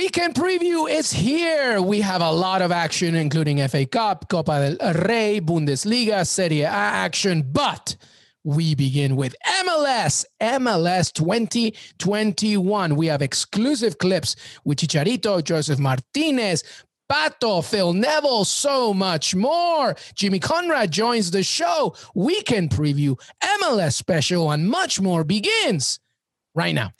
Weekend preview is here. We have a lot of action, including FA Cup, Copa del Rey, Bundesliga, Serie A action, but we begin with MLS, MLS 2021. We have exclusive clips with Chicharito, Josef Martinez, Pato, Phil Neville, so much more. Jimmy Conrad joins the show. Weekend preview, MLS special, and much more begins right now.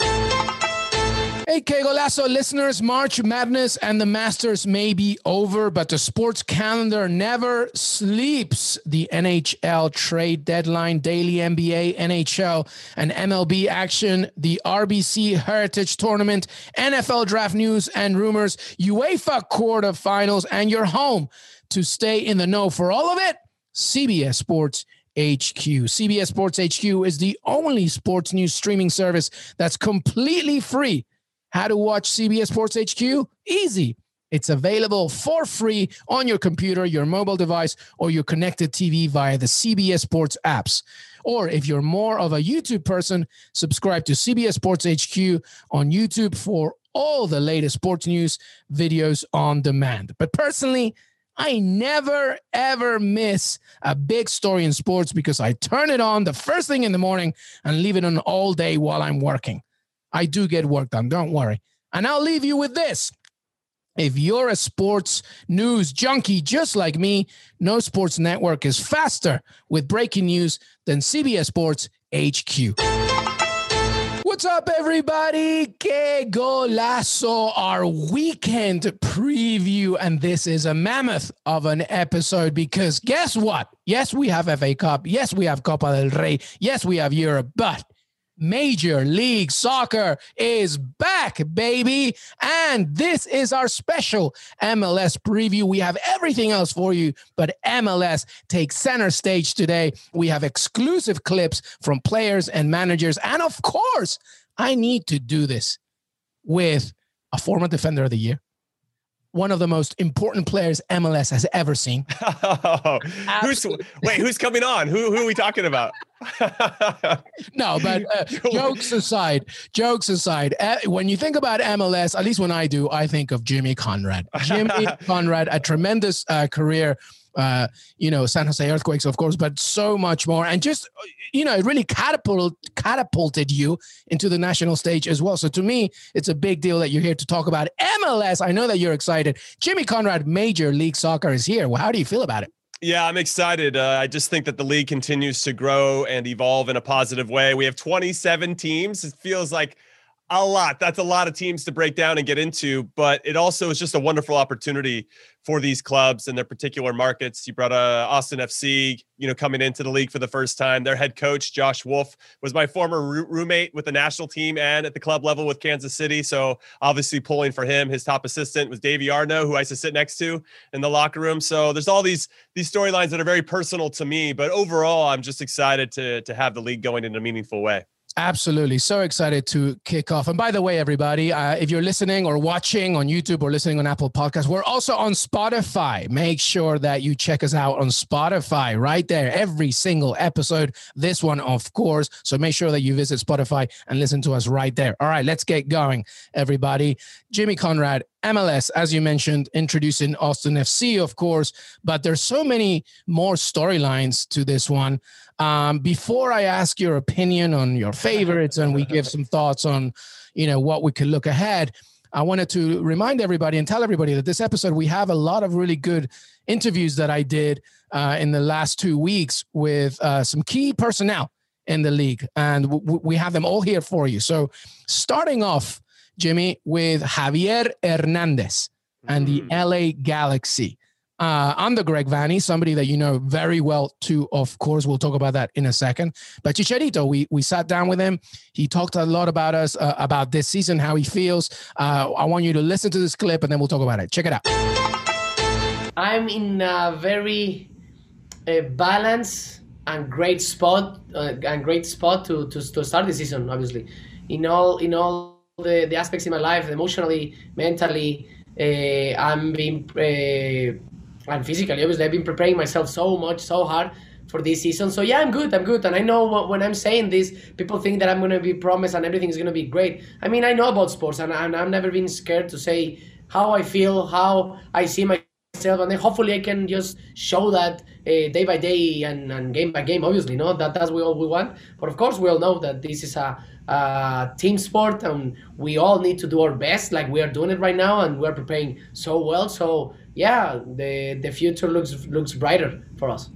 Hey, Que listeners, March Madness and the Masters may be over, but the sports calendar never sleeps. The NHL trade deadline, daily NBA, NHL, and MLB action, the RBC Heritage Tournament, NFL draft news and rumors, UEFA quarterfinals, and your home to stay in the know for all of it. CBS Sports HQ. CBS Sports HQ is the only sports news streaming service that's completely free how to watch CBS Sports HQ? Easy. It's available for free on your computer, your mobile device, or your connected TV via the CBS Sports apps. Or if you're more of a YouTube person, subscribe to CBS Sports HQ on YouTube for all the latest sports news videos on demand. But personally, I never ever miss a big story in sports because I turn it on the first thing in the morning and leave it on all day while I'm working. I do get work done. Don't worry. And I'll leave you with this. If you're a sports news junkie just like me, no sports network is faster with breaking news than CBS Sports HQ. What's up, everybody? Que golazo, our weekend preview. And this is a mammoth of an episode because guess what? Yes, we have FA Cup. Yes, we have Copa del Rey. Yes, we have Europe. But Major League Soccer is back, baby. And this is our special MLS preview. We have everything else for you, but MLS takes center stage today. We have exclusive clips from players and managers. And of course, I need to do this with a former defender of the year, one of the most important players MLS has ever seen. who's, wait, who's coming on? Who, who are we talking about? no, but uh, jokes aside, jokes aside, uh, when you think about MLS, at least when I do, I think of Jimmy Conrad. Jimmy Conrad, a tremendous uh, career uh, you know, San Jose Earthquakes, of course, but so much more. And just, you know, it really catapulted, catapulted you into the national stage as well. So to me, it's a big deal that you're here to talk about MLS. I know that you're excited. Jimmy Conrad, Major League Soccer is here. Well, how do you feel about it? Yeah, I'm excited. Uh, I just think that the league continues to grow and evolve in a positive way. We have 27 teams. It feels like a lot. That's a lot of teams to break down and get into, but it also is just a wonderful opportunity for these clubs and their particular markets. You brought uh, Austin FC, you know, coming into the league for the first time. Their head coach Josh Wolff was my former roommate with the national team and at the club level with Kansas City. So obviously pulling for him. His top assistant was Davy Arnaud, who I used to sit next to in the locker room. So there's all these these storylines that are very personal to me. But overall, I'm just excited to to have the league going in a meaningful way. Absolutely. So excited to kick off. And by the way, everybody, uh, if you're listening or watching on YouTube or listening on Apple Podcasts, we're also on Spotify. Make sure that you check us out on Spotify right there. Every single episode, this one, of course. So make sure that you visit Spotify and listen to us right there. All right, let's get going, everybody. Jimmy Conrad, MLS, as you mentioned, introducing Austin FC, of course, but there's so many more storylines to this one. Um, before I ask your opinion on your favorites and we give some thoughts on, you know, what we could look ahead, I wanted to remind everybody and tell everybody that this episode we have a lot of really good interviews that I did uh, in the last two weeks with uh, some key personnel in the league, and w- we have them all here for you. So, starting off, Jimmy, with Javier Hernandez and the mm. LA Galaxy. Uh, I'm Greg Vanney, somebody that you know very well too. Of course, we'll talk about that in a second. But Chicharito, we we sat down with him. He talked a lot about us, uh, about this season, how he feels. Uh, I want you to listen to this clip, and then we'll talk about it. Check it out. I'm in a very uh, balanced and great spot, uh, and great spot to, to to start the season. Obviously, in all in all the, the aspects in my life, emotionally, mentally, uh, I'm being uh, and physically. Obviously, I've been preparing myself so much, so hard for this season. So yeah, I'm good. I'm good, and I know when I'm saying this, people think that I'm gonna be promised and everything is gonna be great. I mean, I know about sports, and, and I've never been scared to say how I feel, how I see myself, and then hopefully I can just show that uh, day by day and, and game by game. Obviously, no, that that's what we want. But of course, we all know that this is a uh, team sport and we all need to do our best like we are doing it right now and we're preparing so well so yeah the the future looks looks brighter for us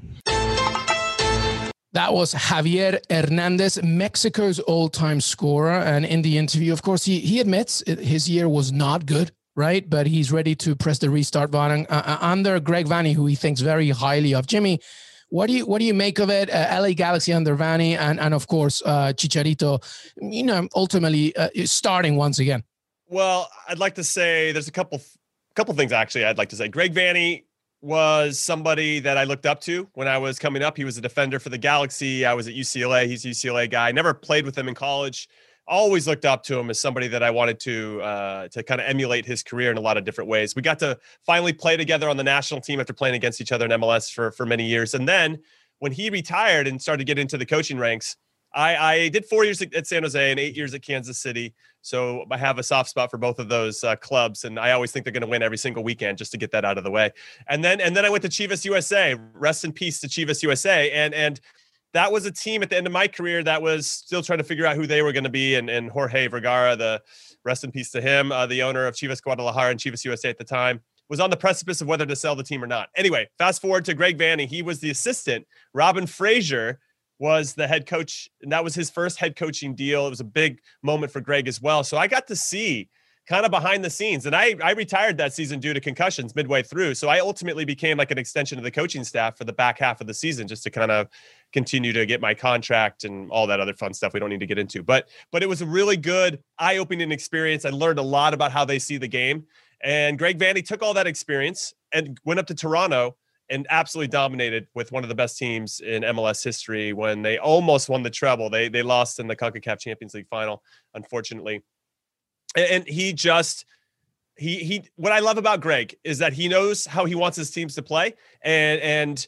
that was Javier Hernandez, Mexico's all-time scorer. And in the interview, of course, he, he admits his year was not good, right? But he's ready to press the restart button uh, uh under Greg Vanney, who he thinks very highly of. Jimmy, what do you what do you make of it? Uh, LA Galaxy under Vanney and and of course uh, Chicharito, you know, ultimately uh, starting once again. Well, I'd like to say there's a couple couple things actually. I'd like to say Greg Vanney was somebody that I looked up to when I was coming up. He was a defender for the Galaxy. I was at UCLA. He's a UCLA guy. Never played with him in college always looked up to him as somebody that I wanted to uh, to kind of emulate his career in a lot of different ways. We got to finally play together on the national team after playing against each other in MLS for for many years, and then when he retired and started to get into the coaching ranks, I, I did four years at San Jose and eight years at Kansas City. So I have a soft spot for both of those uh, clubs, and I always think they're going to win every single weekend just to get that out of the way. And then and then I went to Chivas USA. Rest in peace to Chivas USA, and and that was a team at the end of my career that was still trying to figure out who they were going to be. And, and Jorge Vergara, the rest in peace to him, uh, the owner of Chivas Guadalajara and Chivas USA at the time, was on the precipice of whether to sell the team or not. Anyway, fast forward to Greg Vanney. He was the assistant. Robin Fraser was the head coach, and that was his first head coaching deal. It was a big moment for Greg as well. So I got to see kind of behind the scenes. And I, I retired that season due to concussions midway through. So I ultimately became like an extension of the coaching staff for the back half of the season just to kind of continue to get my contract and all that other fun stuff we don't need to get into. But but it was a really good eye-opening experience. I learned a lot about how they see the game. And Greg Vanney took all that experience and went up to Toronto and absolutely dominated with one of the best teams in MLS history when they almost won the treble. They they lost in the CONCACAF Champions League final, unfortunately. And he just he he what I love about Greg is that he knows how he wants his teams to play and and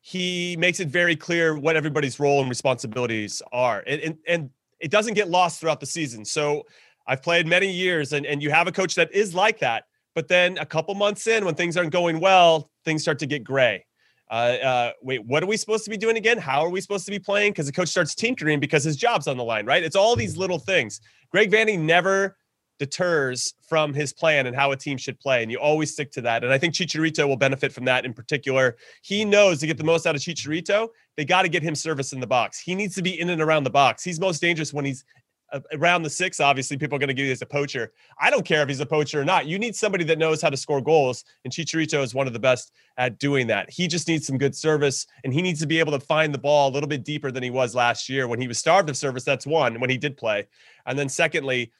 he makes it very clear what everybody's role and responsibilities are. And and, and it doesn't get lost throughout the season. So I've played many years and and you have a coach that is like that but then a couple months in when things aren't going well things start to get gray uh, uh, wait, what are we supposed to be doing again? How are we supposed to be playing? Because the coach starts tinkering because his job's on the line, right? It's all these little things. Greg Vanney never deters from his plan and how a team should play. And you always stick to that. And I think Chicharito will benefit from that in particular. He knows to get the most out of Chicharito, they got to get him service in the box. He needs to be in and around the box. He's most dangerous when he's around the six. Obviously, people are going to give you as a poacher. I don't care if he's a poacher or not. You need somebody that knows how to score goals. And Chicharito is one of the best at doing that. He just needs some good service and he needs to be able to find the ball a little bit deeper than he was last year when he was starved of service. That's one, when he did play. And then secondly,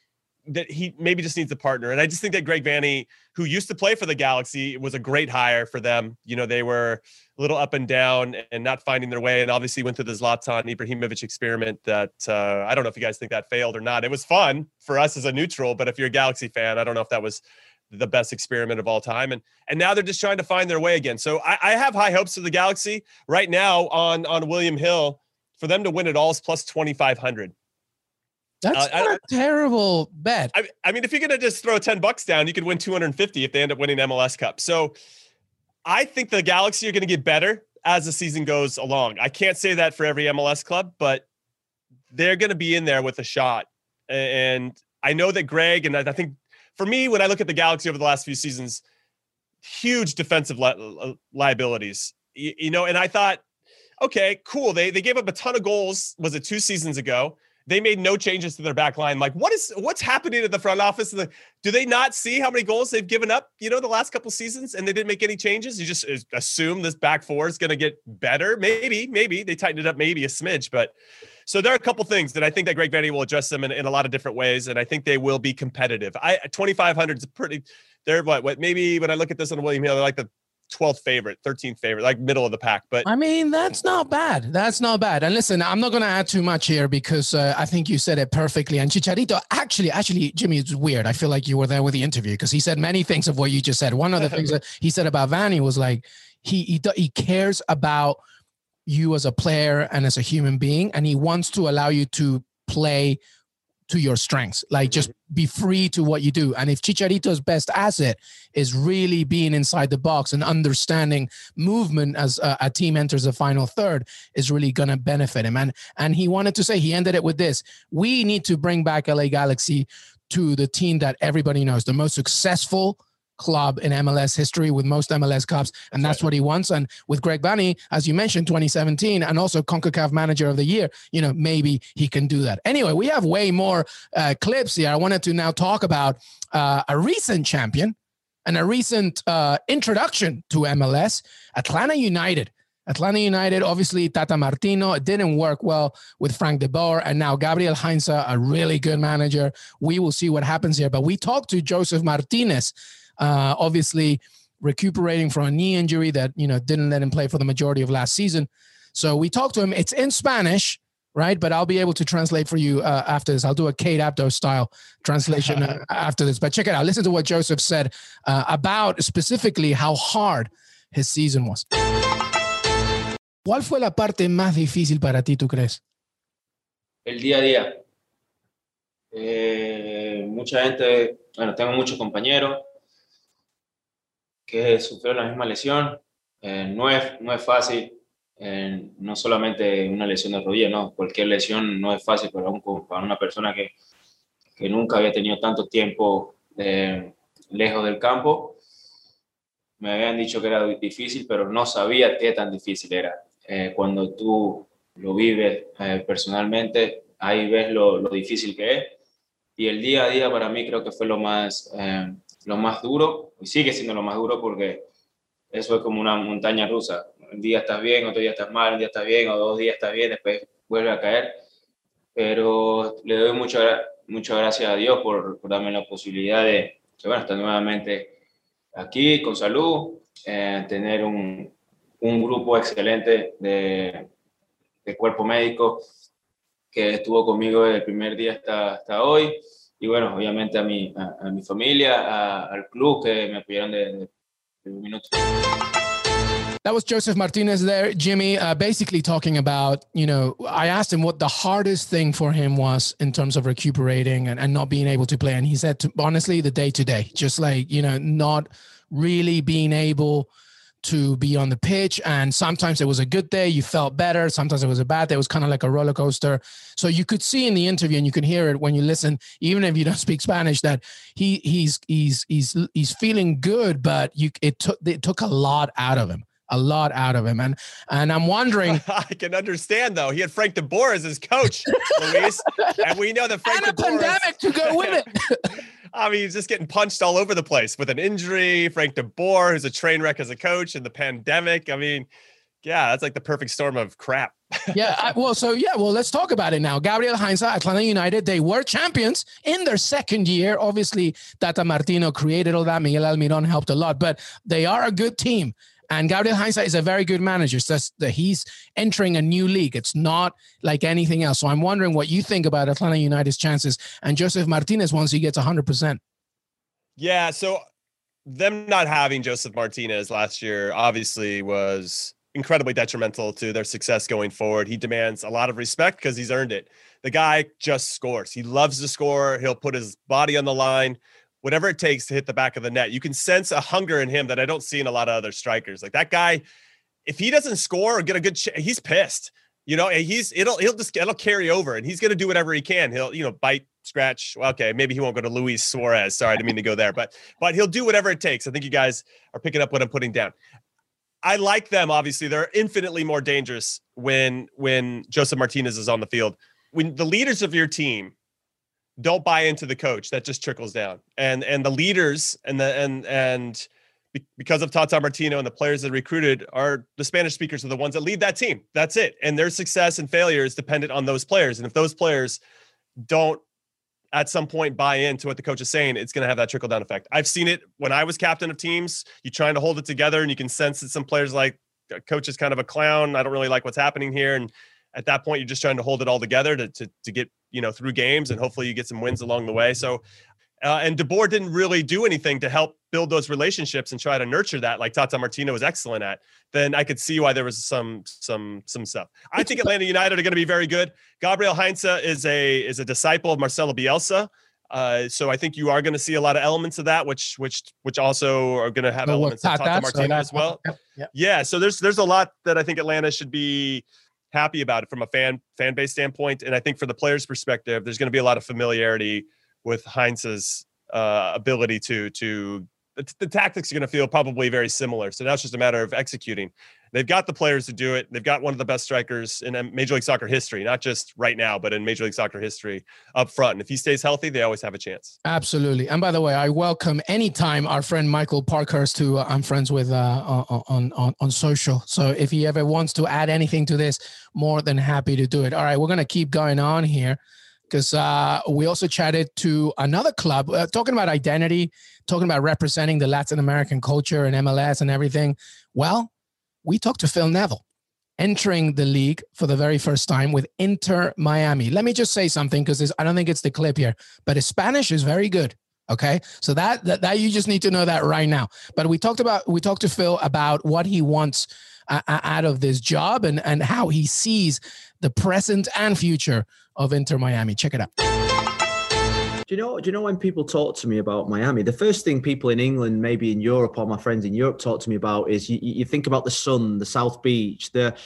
that he maybe just needs a partner. And I just think that Greg Vanney, who used to play for the Galaxy, was a great hire for them. You know, they were a little up and down and not finding their way. And obviously went through the Zlatan Ibrahimovic experiment that uh, I don't know if you guys think that failed or not. It was fun for us as a neutral, but if you're a Galaxy fan, I don't know if that was the best experiment of all time. And and now they're just trying to find their way again. So I, I have high hopes for the Galaxy right now on on William Hill for them to win it all is plus 2500 That's uh, not I, a terrible bet. I, I mean, if you're going to just throw 10 bucks down, you could win 250 if they end up winning MLS Cup. So I think the Galaxy are going to get better as the season goes along. I can't say that for every MLS club, but they're going to be in there with a shot. And I know that Greg, and I think for me, when I look at the Galaxy over the last few seasons, huge defensive li- liabilities, you, you know, and I thought, okay, cool. They, they gave up a ton of goals. Was it two seasons ago? They made no changes to their back line. Like, what is what's happening at the front office? Do they not see how many goals they've given up? You know, the last couple seasons, and they didn't make any changes. You just uh, assume this back four is going to get better. Maybe, maybe they tightened it up, maybe a smidge. But so there are a couple things that I think that Greg Vanney will address them in, in a lot of different ways, and I think they will be competitive. I 2,500 is pretty. They're what? What? Maybe when I look at this on William Hill, they're like the 12th favorite, 13th favorite, like middle of the pack. But I mean, that's not bad. That's not bad. And listen, I'm not going to add too much here because uh, I think you said it perfectly. And Chicharito, actually, actually, Jimmy, it's weird. I feel like you were there with the interview because he said many things of what you just said. One of the things that he said about Vanney was like, he, he, he cares about you as a player and as a human being, and he wants to allow you to play to your strengths. Like just mm-hmm. be free to what you do. And if Chicharito's best asset is really being inside the box and understanding movement as a, a team enters the final third, is really going to benefit him. And and he wanted to say he ended it with this: we need to bring back LA Galaxy to the team that everybody knows, the most successful club in MLS history with most MLS Cups, and that's what he wants. And with Greg Vanney, as you mentioned, 2017, and also CONCACAF Manager of the Year, you know, maybe he can do that. Anyway, we have way more uh, clips here. I wanted to now talk about uh, a recent champion and a recent uh, introduction to MLS, Atlanta United. Atlanta United, obviously Tata Martino, it didn't work well with Frank de Boer, and now Gabriel Heinze, a really good manager. We will see what happens here. But we talked to Josef Martinez, uh, obviously, recuperating from a knee injury that you know didn't let him play for the majority of last season. So we talked to him. It's in Spanish, right? But I'll be able to translate for you uh, after this. I'll do a Kate Abdo style translation uh, after this. But check it out. Listen to what Josef said uh, about specifically how hard his season was. ¿Cuál fue la parte más difícil para ti, tú crees? El día a día. Eh, mucha gente, bueno, tengo muchos compañeros que sufrió la misma lesión. Eh, no, es, no es fácil, eh, no solamente una lesión de rodilla, no, cualquier lesión no es fácil para, un, para una persona que, que, nunca había tenido tanto tiempo eh, lejos del campo. Me habían dicho que era difícil, pero no sabía qué tan difícil era. cuando tú lo vives personalmente, ahí ves lo, lo, difícil que es. Y el día a día para mí creo que fue lo más, lo más duro, y sigue siendo lo más duro porque eso es como una montaña rusa. Un día estás bien, otro día estás mal, un día estás bien, o dos días estás bien, después vuelve a caer. Pero le doy muchas mucha gracias a Dios por, darme la posibilidad de, bueno, estar nuevamente aquí con salud, eh, tener un, un, grupo excelente de, de, cuerpo médico que estuvo conmigo desde el primer día hasta, hasta hoy y bueno, obviamente a mi, a, a mi familia, a, al club que me apoyaron de, de un minuto. That was Josef Martinez there, Jimmy, uh, basically talking about, you know, I asked him what the hardest thing for him was in terms of recuperating and, and not being able to play. And he said, to, honestly, the day to day, just like, you know, not really being able to be on the pitch. And sometimes it was a good day, you felt better. Sometimes it was a bad day. It was kind of like a roller coaster. So you could see in the interview, and you can hear it when you listen, even if you don't speak Spanish, that he he's he's he's he's feeling good, but you it took it took a lot out of him a lot out of him. And and I'm wondering. I can understand though. He had Frank De Boer as his coach, Luis, and we know that Frank and a pandemic is, to go with it. I mean, he's just getting punched all over the place with an injury. Frank De Boer, who's a train wreck as a coach, and the pandemic. I mean, yeah, that's like the perfect storm of crap. yeah, I, well, so yeah, well, let's talk about it now. Gabriel Heinze, Atlanta United, they were champions in their second year. Obviously, Tata Martino created all that. Miguel Almiron helped a lot, but they are a good team. And Gabriel Heinze is a very good manager. So that he's entering a new league. It's not like anything else. So I'm wondering what you think about Atlanta United's chances and Josef Martinez once he gets 100%. Yeah. So them not having Josef Martinez last year obviously was incredibly detrimental to their success going forward. He demands a lot of respect because he's earned it. The guy just scores. He loves to score. He'll put his body on the line, whatever it takes to hit the back of the net. You can sense a hunger in him that I don't see in a lot of other strikers. Like that guy, if he doesn't score or get a good, ch- he's pissed. You know, he's it'll he'll just it'll carry over, and he's going to do whatever he can. He'll you know bite, scratch. Well, okay, maybe he won't go to Luis Suarez. Sorry, I didn't mean to go there, but but he'll do whatever it takes. I think you guys are picking up what I'm putting down. I like them. Obviously, they're infinitely more dangerous when when Josef Martinez is on the field. When the leaders of your team don't buy into the coach, that just trickles down. And and the leaders and the and and because of Tata Martino and the players that recruited are the Spanish speakers are the ones that lead that team. That's it. And their success and failure is dependent on those players. And if those players don't at some point buy into what the coach is saying, it's going to have that trickle down effect. I've seen it when I was captain of teams. You're trying to hold it together, and you can sense that some players like uh, coach is kind of a clown. I don't really like what's happening here, and at that point, you're just trying to hold it all together to to, to get you know through games, and hopefully you get some wins along the way. So uh, and DeBoer didn't really do anything to help build those relationships and try to nurture that, like Tata Martino was excellent at. Then I could see why there was some some some stuff. I think Atlanta United are going to be very good. Gabriel Heinze is a is a disciple of Marcelo Bielsa. Uh, so I think you are going to see a lot of elements of that, which which which also are going to have elements of Tata Martino as well. Yep, yep. Yeah, so there's there's a lot that I think Atlanta should be happy about it from a fan fan base standpoint, and I think for the players' perspective, there's going to be a lot of familiarity with Heinze's uh, ability to to the, the tactics are going to feel probably very similar. So now it's just a matter of executing. They've got the players to do it. They've got one of the best strikers in Major League Soccer history, not just right now, but in Major League Soccer history up front. And if he stays healthy, they always have a chance. Absolutely. And by the way, I welcome anytime our friend Michael Parkhurst, who uh, I'm friends with uh, on, on, on social. So if he ever wants to add anything to this, more than happy to do it. All right, we're going to keep going on here because uh, we also chatted to another club uh, talking about identity, talking about representing the Latin American culture and MLS and everything. Well, we talked to Phil Neville entering the league for the very first time with Inter Miami. Let me just say something because I don't think it's the clip here, but his Spanish is very good. Okay, so that, that that you just need to know that right now. But we talked about we talked to Phil about what he wants uh, out of this job and and how he sees the present and future of Inter Miami. Check it out. Do you know? Do you know when people talk to me about Miami? The first thing people in England, maybe in Europe, or my friends in Europe talk to me about is you, you think about the sun, the South Beach, the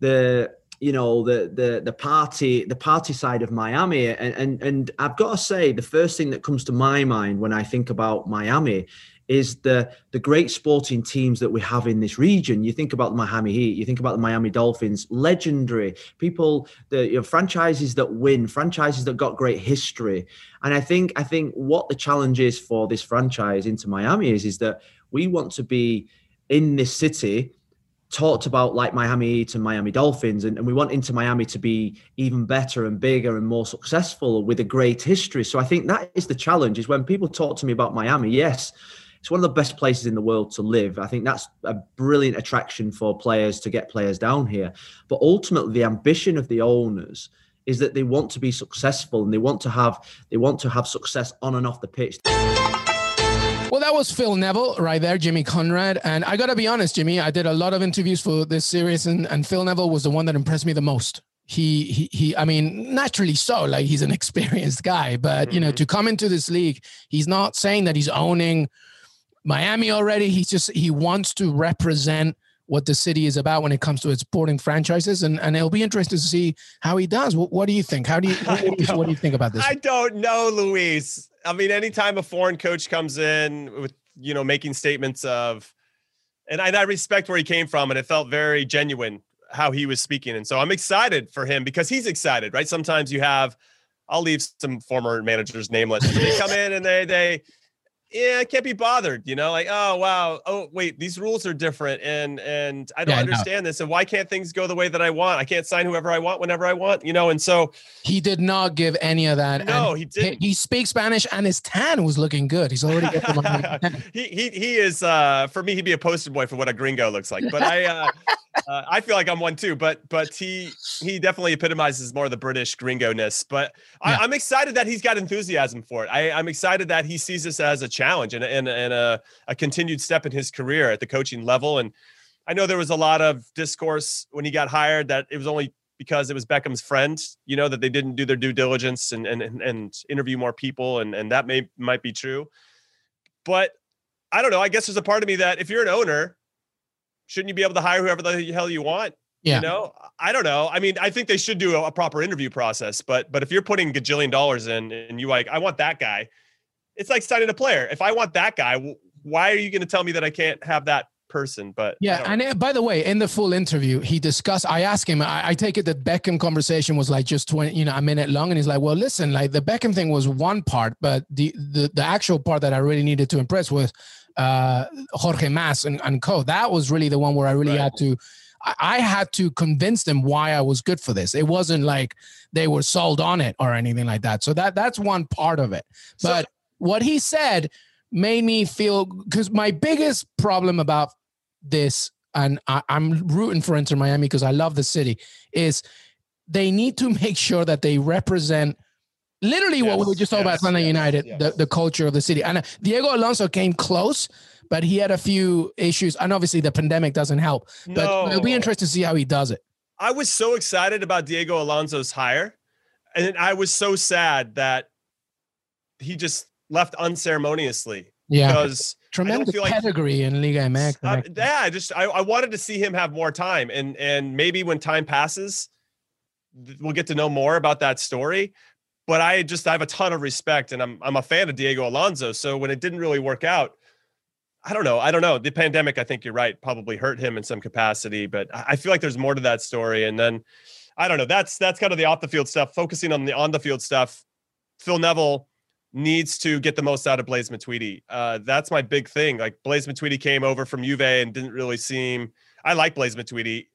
the you know the the the party the party side of Miami and and and I've got to say the first thing that comes to my mind when I think about Miami is the the great sporting teams that we have in this region. You think about the Miami Heat, you think about the Miami Dolphins, legendary people, the you know, franchises that win, franchises that got great history. And I think I think what the challenge is for this franchise into Miami is is that we want to be in this city talked about like Miami Heat and Miami Dolphins, and, and, we want Inter Miami to be even better and bigger and more successful with a great history. So I think that is the challenge. Is when people talk to me about Miami, yes, it's one of the best places in the world to live. I think that's a brilliant attraction for players to get players down here. But ultimately, the ambition of the owners is that they want to be successful and they want to have they want to have success on and off the pitch. Well, that was Phil Neville right there, Jimmy Conrad. And I got to be honest, Jimmy, I did a lot of interviews for this series, and, and Phil Neville was the one that impressed me the most. He, he, he, I mean, naturally so, like he's an experienced guy, but, mm-hmm. you know, mm-hmm. to come into this league, he's not saying that he's owning Miami already. He's just he wants to represent what the city is about when it comes to its sporting franchises, and and it'll be interesting to see how he does. What, what do you think? How do you what, what, do you think about this? I don't know, Luis. I mean, anytime a foreign coach comes in with you know making statements of, and I, I respect where he came from, and it felt very genuine how he was speaking, and so I'm excited for him because he's excited, right? Sometimes you have. I'll leave some former managers nameless. They come in and they they yeah, I can't be bothered, you know, like, oh wow, oh wait, these rules are different and and I don't yeah, understand this. And why can't things go the way that I want? I can't sign whoever I want whenever I want, you know, and so he did not give any of that. No, he did He, he speaks Spanish and his tan was looking good. He's already he, he he is uh for me, he'd be a poster boy for what a gringo looks like. But I uh uh, I feel like I'm one too, but but he he definitely epitomizes more of the British gringo ness. But yeah. I, am excited that he's got enthusiasm for it. I, I'm excited that he sees this as a challenge and and, and a, a continued step in his career at the coaching level. And I know there was a lot of discourse when he got hired that it was only because it was Beckham's friend, you know, that they didn't do their due diligence and and and interview more people, and and that may might be true. But I don't know. I guess there's a part of me that if you're an owner, shouldn't you be able to hire whoever the hell you want? Yeah. You know, I don't know. I mean, I think they should do a, a proper interview process, but but if you're putting a gajillion dollars in and you like, I want that guy, it's like signing a player. If I want that guy, why are you going to tell me that I can't have that person? But yeah, and uh, by the way, in the full interview, he discussed. I asked him. I, I, take it that Beckham conversation was like just twenty, you know, a minute long, and he's like, "Well, listen, like the Beckham thing was one part, but the the the actual part that I really needed to impress was uh Jorge Mas and, and co. That was really the one where I really right. had to." I had to convince them why I was good for this. It wasn't like they were sold on it or anything like that. So that that's one part of it. But so, what he said made me feel because my biggest problem about this, and I, am rooting for Inter Miami because I love the city, is they need to make sure that they represent literally yes, what we were just talking yes, about Atlanta yes, United, The, the culture of the city. And uh, Diego Alonso came close, but he had a few issues. And obviously the pandemic doesn't help. But no. it'll be interesting to see how he does it. I was so excited about Diego Alonso's hire. And I was so sad that he just left unceremoniously. Yeah, because tremendous pedigree like, in Liga MX. Uh, yeah, I just I, I wanted to see him have more time, and and maybe when time passes, we'll get to know more about that story. But I just I have a ton of respect, and I'm I'm a fan of Diego Alonso. So when it didn't really work out, I don't know. I don't know. The pandemic, I think you're right, probably hurt him in some capacity. But I feel like there's more to that story. And then I don't know. That's that's kind of the off the field stuff. Focusing on the on the field stuff. Phil Neville needs to get the most out of Blaise Matuidi. Uh, that's my big thing. Like Blaise Matuidi came over from Juve and didn't really seem. I like Blaise Matuidi.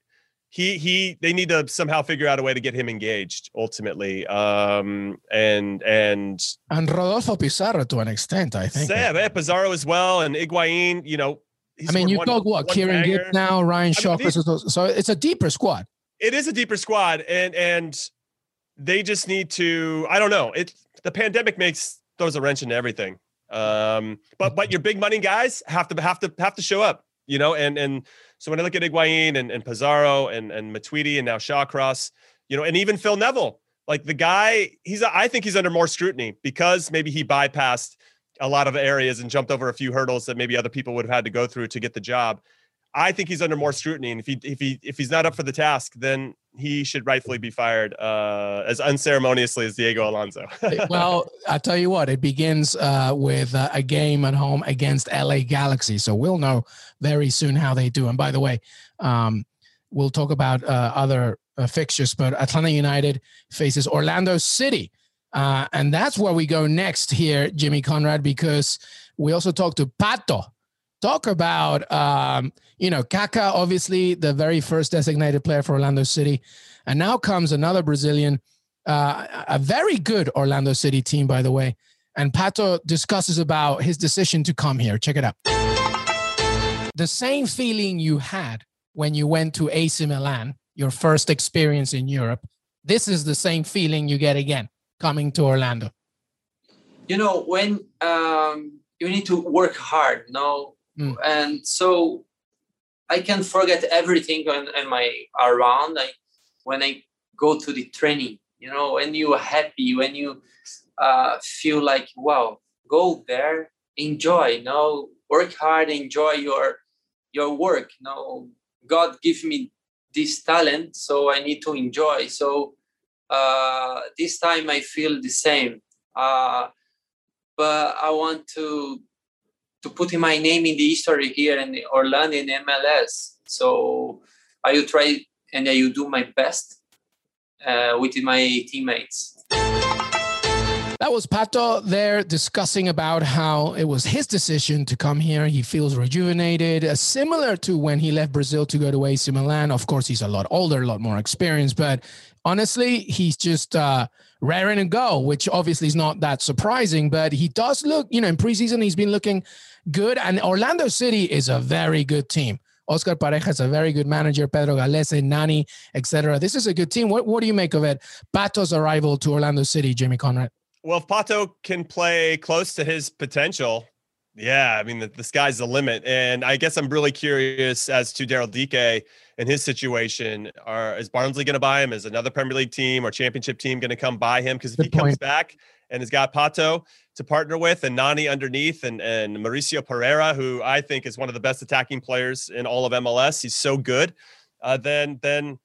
He he. They need to somehow figure out a way to get him engaged ultimately. Um, and and and Rodolfo Pizarro to an extent, I think. Yeah, yeah Pizarro as well, and Higuain. You know, I mean, you talk what Kieran Gibbs now, Ryan mean, so it's a deeper squad. It is a deeper squad, and and they just need to. I don't know. It the pandemic makes throws a wrench into everything. Um, but but your big money guys have to have to have to show up, you know. And and so when I look at Higuain and, and Pizarro and and Matuidi and now Shawcross, you know, and even Phil Neville, like the guy, he's I think he's under more scrutiny because maybe he bypassed a lot of areas and jumped over a few hurdles that maybe other people would have had to go through to get the job. I think he's under more scrutiny, and if he if he if he's not up for the task, then he should rightfully be fired uh, as unceremoniously as Diego Alonso. well, I tell you what, it begins uh, with uh, a game at home against LA Galaxy, so we'll know very soon how they do. And by the way, um, we'll talk about uh, other uh, fixtures, but Atlanta United faces Orlando City. Uh, and that's where we go next here, Jimmy Conrad, because we also talked to Pato, talk about, um, you know, Kaká, obviously the very first designated player for Orlando City. And now comes another Brazilian, uh, a very good Orlando City team, by the way. And Pato discusses about his decision to come here. Check it out. The same feeling you had when you went to AC Milan, your first experience in Europe, this is the same feeling you get again coming to Orlando. You know, when um, you need to work hard, no Mm. And so I can forget everything on my around. I, when I go to the training, you know, when you are happy, when you uh, feel like, wow, go there, enjoy, you know, work hard, enjoy your your work. You know, God give me this talent, so I need to enjoy. So uh, this time I feel the same. Uh, but I want to to put my name in the history here in Orlando in MLS. So I will try and I will do my best uh, with my teammates. That was Pato there discussing about how it was his decision to come here. He feels rejuvenated, uh, similar to when he left Brazil to go to AC Milan. Of course, he's a lot older, a lot more experienced, but honestly, he's just uh, raring to go, which obviously is not that surprising. But he does look, you know, in preseason, he's been looking good. And Orlando City is a very good team. Oscar Pareja is a very good manager. Pedro Gallese, Nani, etc. This is a good team. What, what do you make of it? Pato's arrival to Orlando City, Jimmy Conrad. Well, if Pato can play close to his potential, Yeah, I mean the, the sky's the limit, and I guess I'm really curious as to Daryl Dike and his situation. Are is Barnsley going to buy him? Is another Premier League team or championship team going to come buy him? Because if Good he point. comes back and has got Pato to partner with and Nani underneath and and Mauricio Pereyra, who I think is one of the best attacking players in all of MLS, he's so good. Uh, then then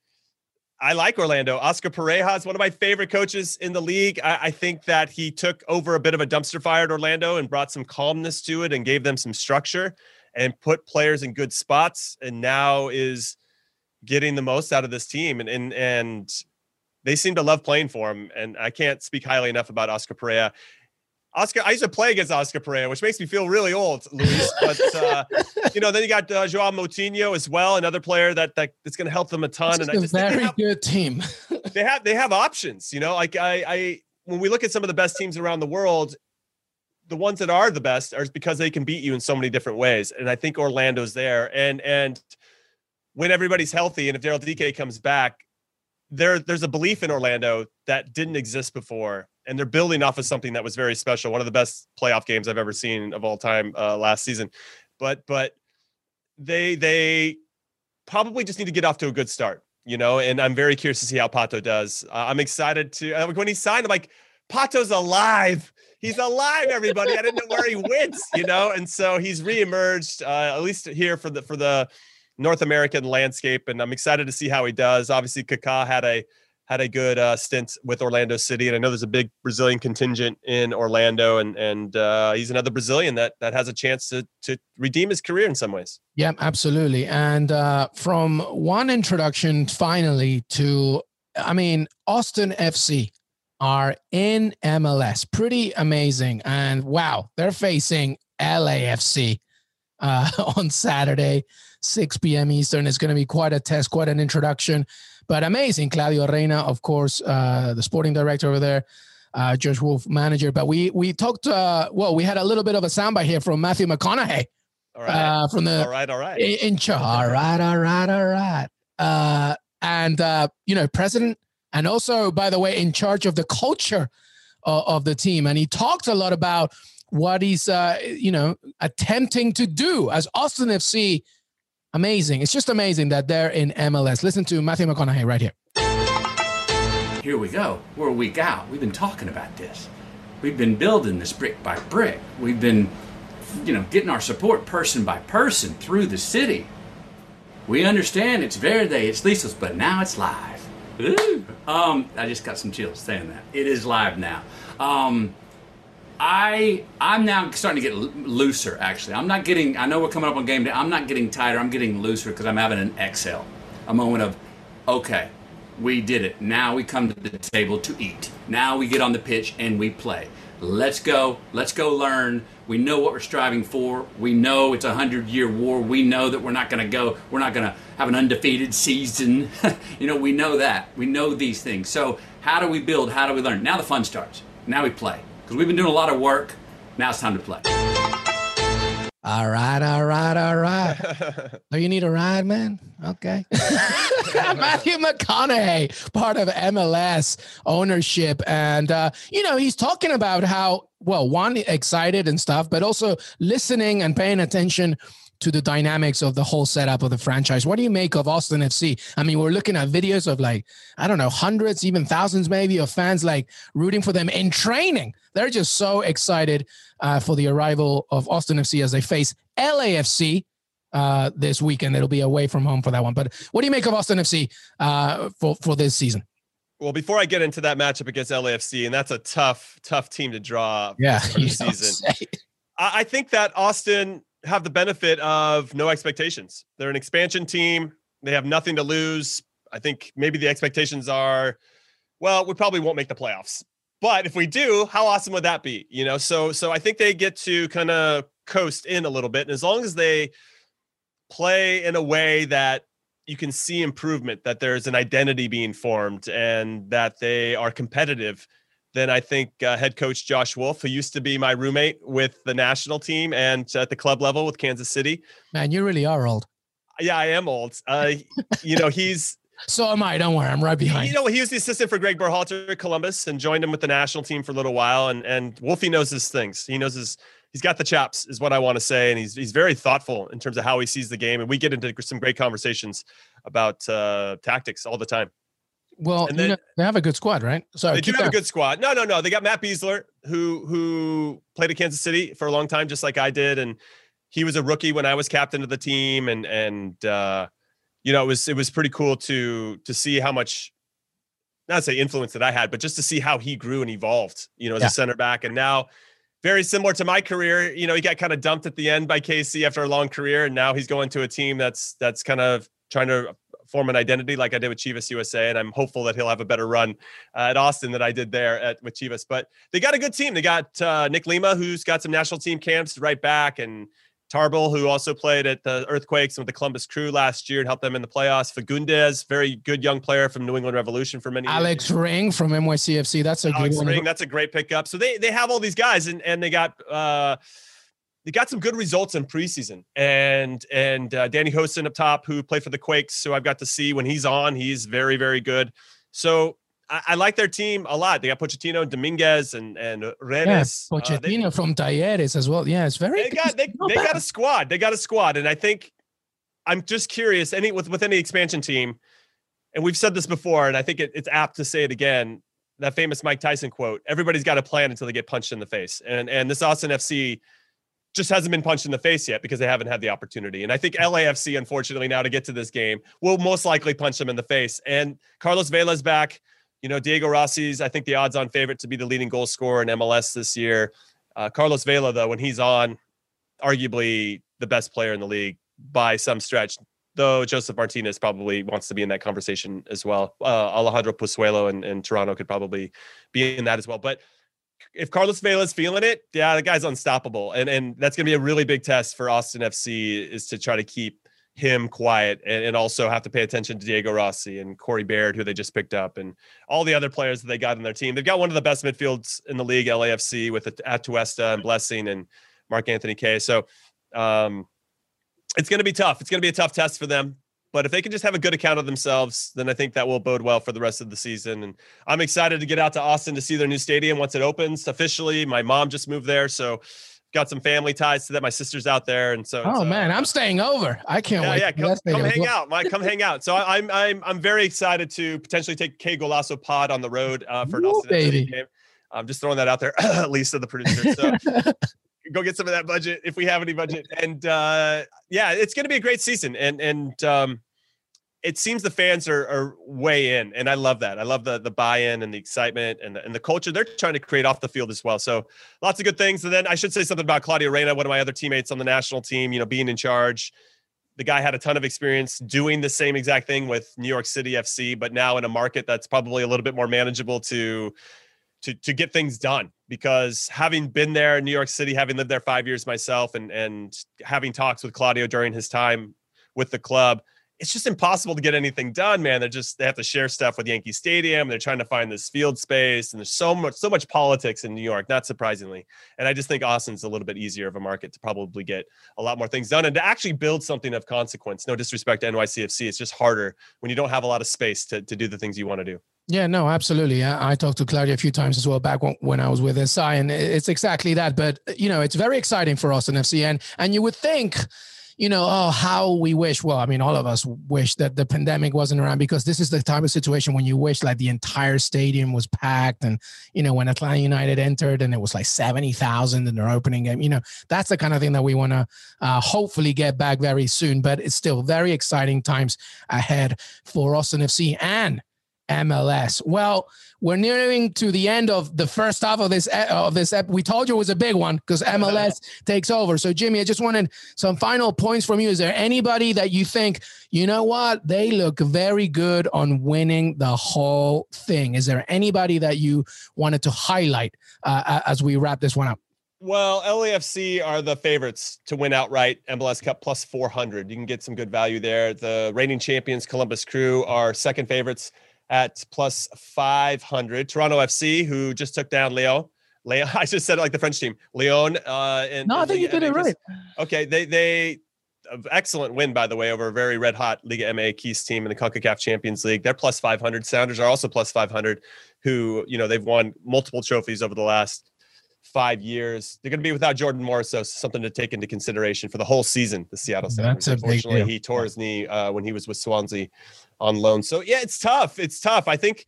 I like Orlando. Oscar Pareja is one of my favorite coaches in the league. I, I, think that he took over a bit of a dumpster fire at Orlando and brought some calmness to it and gave them some structure and put players in good spots. And now is getting the most out of this team. And and and they seem to love playing for him. And I can't speak highly enough about Oscar Pareja. Oscar, I used to play against Oscar Pereira, which makes me feel really old, Luis. But uh, you know, then you got uh, Joao Moutinho as well, another player that, that that's going to help them a ton. It's and a I just very have, good team. they have they have options. You know, like I, I when we look at some of the best teams around the world, the ones that are the best are because they can beat you in so many different ways. And I think Orlando's there. And and when everybody's healthy, and if Daryl Dike comes back, there there's a belief in Orlando that didn't exist before and they're building off of something that was very special. One of the best playoff games I've ever seen of all time uh, last season. But but they they probably just need to get off to a good start, you know. And I'm very curious to see how Pato does. Uh, I'm excited to uh, when he signed. I'm like, Pato's alive. He's alive, everybody. I didn't know where he went, you know. And so he's reemerged, uh, at least here for the for the North American landscape. And I'm excited to see how he does. Obviously, Kaká had a had a good uh, stint with Orlando City, and I know there's a big Brazilian contingent in Orlando, and and uh, he's another Brazilian that that has a chance to to redeem his career in some ways. Yeah, absolutely. And uh, from one introduction finally to, I mean, Austin FC are in MLS, pretty amazing, and wow, they're facing LAFC uh, on Saturday. 6 p.m. Eastern. It's going to be quite a test, quite an introduction. But amazing, Claudio Reyna, of course, uh, the sporting director over there, uh, Josh Wolff, manager. But we we talked. Uh, well, we had a little bit of a soundbite here from Matthew McConaughey. All right. Uh, from the all right, all right, in, in all right, all right, all right. Uh, and uh, you know, president, and also, by the way, in charge of the culture of, of the team. And he talked a lot about what he's, uh, you know, attempting to do as Austin FC Amazing. It's just amazing that they're in MLS. Listen to Matthew McConaughey right here. Here we go. We're a week out. We've been talking about this. We've been building this brick by brick. We've been, you know, getting our support person by person through the city. We understand it's Verde, it's Lisa's, but now it's live. Ooh. Um, I just got some chills saying that. It is live now. Um, I I'm now starting to get looser. Actually, I'm not getting. I know we're coming up on game day. I'm not getting tighter. I'm getting looser because I'm having an exhale, a moment of, okay, we did it. Now we come to the table to eat. Now we get on the pitch and we play. Let's go. Let's go learn. We know what we're striving for. We know it's a hundred year war. We know that we're not going to go. We're not going to have an undefeated season. you know, we know that. We know these things. So how do we build? How do we learn? Now the fun starts. Now we play because we've been doing a lot of work. Now it's time to play. All right, all right, all right. Do you need a ride, man? Okay. Matthew McConaughey, part of MLS ownership. And, uh, you know, he's talking about how, well, one, excited and stuff, but also listening and paying attention to the dynamics of the whole setup of the franchise. What do you make of Austin FC? I mean, we're looking at videos of like, I don't know, hundreds, even thousands maybe of fans like rooting for them in training. They're just so excited uh, for the arrival of Austin FC as they face LAFC uh, this weekend. It'll be away from home for that one. But what do you make of Austin FC uh, for, for this season? Well, before I get into that matchup against LAFC, and that's a tough, tough team to draw yeah, season. I think that Austin have the benefit of no expectations. They're an expansion team. They have nothing to lose. I think maybe the expectations are, well, we probably won't make the playoffs. But if we do, how awesome would that be? You know, so so I think they get to kind of coast in a little bit. And as long as they play in a way that you can see improvement, that there's an identity being formed and that they are competitive, then I think uh, head coach Josh Wolff, who used to be my roommate with the national team and at the club level with Kansas City. Man, you really are old. Yeah, I am old. Uh, you know, he's. so am I. Don't worry, I'm right behind. You know, he was the assistant for Greg Berhalter at Columbus and joined him with the national team for a little while. And and Wolfie knows his things. He knows his he's got the chops, is what I want to say, and he's he's very thoughtful in terms of how he sees the game, and we get into some great conversations about uh, tactics all the time. Well, then, you know, they have a good squad, right? Sorry, they do have a good squad. No, no, no. They got Matt Besler, who who played at Kansas City for a long time, just like I did, and he was a rookie when I was captain of the team, and and uh, you know it was it was pretty cool to to see how much not say influence that I had, but just to see how he grew and evolved, you know, as yeah. a center back. And now, very similar to my career, you know, he got kind of dumped at the end by KC after a long career, and now he's going to a team that's that's kind of trying to form an identity like I did with Chivas USA, and I'm hopeful that he'll have a better run uh, at Austin than I did there at with Chivas. But they got a good team. They got uh, Nick Lima, who's got some national team camps right back, and Tarbell, who also played at the Earthquakes and with the Columbus Crew last year and helped them in the playoffs. Fagundez, very good young player from New England Revolution for many Alex years. Ring from NYCFC. That's a Alex good Ring, that's a great pickup. So they they have all these guys and and they got uh they got some good results in preseason. And and uh, Danny Hoesen up top, who played for the Quakes, so I've got to see when he's on, he's very, very good. So I, I, like their team a lot. They got Pochettino, Dominguez, and and Redes. Yeah, Pochettino uh, they, from Talleres as well. Yeah, it's very. They got they, they got a squad. They got a squad, and I think I'm just curious. Any with with any expansion team, and we've said this before, and I think it, it's apt to say it again. That famous Mike Tyson quote: "Everybody's got a plan until they get punched in the face," and and this Austin FC just hasn't been punched in the face yet because they haven't had the opportunity. And I think LAFC, unfortunately, now to get to this game, will most likely punch them in the face. And Carlos Vela's back. You know, Diego Rossi's, I think, the odds on favorite to be the leading goal scorer in MLS this year. Uh, Carlos Vela, though, when he's on, arguably the best player in the league by some stretch, though Josef Martinez probably wants to be in that conversation as well. Uh, Alejandro Pozuelo and, and Toronto could probably be in that as well. But if Carlos Vela's feeling it, yeah, the guy's unstoppable. And and that's gonna be a really big test for Austin FC is to try to keep him quiet and, and also have to pay attention to Diego Rossi and Corey Baird, who they just picked up, and all the other players that they got in their team. They've got one of the best midfields in the league, LAFC, with Atuesta and Blessing and Mark Anthony Kaye. So um, it's going to be tough. It's going to be a tough test for them. But if they can just have a good account of themselves, then I think that will bode well for the rest of the season. And I'm excited to get out to Austin to see their new stadium once it opens officially. My mom just moved there, so got some family ties to that. My sister's out there, and so. Oh man, I'm staying over. I can't yeah, wait. Yeah, come, come hang out, Mike. Come hang out. So I, am I'm I'm very excited to potentially take Qué Golazo Pod on the road uh, for an Ooh, Austin baby. game. I'm just throwing that out there, Lisa, the producer. So. go get some of that budget if we have any budget and uh yeah it's going to be a great season and and um it seems the fans are, are way in, and I love that. I love the the buy-in and the excitement and the, and the culture they're trying to create off the field as well. So lots of good things. And then I should say something about Claudio Reyna, one of my other teammates on the national team. You know, being in charge. The guy had a ton of experience doing the same exact thing with New York City FC, but now in a market that's probably a little bit more manageable to to to get things done. Because having been there in New York City, having lived there five years myself, and and having talks with Claudio during his time with the club it's just impossible to get anything done, man. They're just they have to share stuff with Yankee Stadium. They're trying to find this field space, and there's so much so much politics in New York, not surprisingly. And I just think Austin's a little bit easier of a market to probably get a lot more things done and to actually build something of consequence. No disrespect to NYCFC, it's just harder when you don't have a lot of space to to do the things you want to do. Yeah, no, absolutely. I, I, talked to Claudio a few times as well back when, when I was with SI, and it's exactly that. But you know, it's very exciting for Austin FC, and and you would think you know, oh, how we wish. Well, I mean, all of us wish that the pandemic wasn't around because this is the type of situation when you wish like the entire stadium was packed. And, you know, when Atlanta United entered and it was like 70,000 in their opening game, you know, that's the kind of thing that we want to uh, hopefully get back very soon. But it's still very exciting times ahead for Austin FC and MLS. Well, we're nearing to the end of the first half of this of this. We told you it was a big one because MLS takes over. So, Jimmy, I just wanted some final points from you. Is there anybody that you think you know what they look very good on winning the whole thing? Is there anybody that you wanted to highlight uh, as we wrap this one up? Well, LAFC are the favorites to win outright MLS Cup plus 400. You can get some good value there. The reigning champions, Columbus Crew, are second favorites at plus 500. Toronto FC, who just took down Leo. Leo, I just said it like the French team. Leon. Uh, and, no, I think you did it right. Okay, they they excellent win by the way over a very red hot Liga MX team in the CONCACAF Champions League. They're plus 500. Sounders are also plus 500, who you know they've won multiple trophies over the last five years. They're going to be without Jordan Morris, so something to take into consideration for the whole season. The Seattle Sounders. Unfortunately, he tore his knee uh, when he was with Swansea on loan. So yeah, it's tough. It's tough. I think.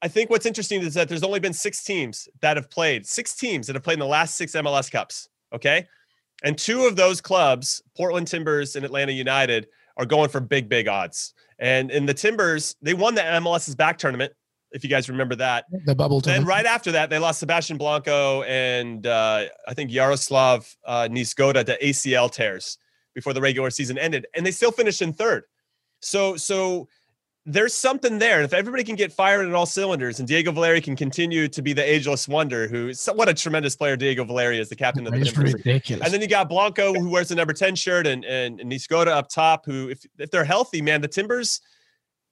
I think what's interesting is that there's only been six teams that have played, six teams that have played in the last six MLS Cups. Okay. And two of those clubs, Portland Timbers and Atlanta United, are going for big, big odds. And in the Timbers, they won the MLS is back tournament if you guys remember that. The bubble. Then right after that, they lost Sebastian Blanco and uh, I think Yaroslav uh, Niezgoda to ACL tears before the regular season ended, and they still finished in third. So so there's something there. And if everybody can get firing at all cylinders and Diego Valeri can continue to be the ageless wonder, who what a tremendous player Diego Valeri is, the captain of the It's ridiculous. And then you got Blanco who wears the number 10 shirt and and, and up top, who if if they're healthy, man, the Timbers –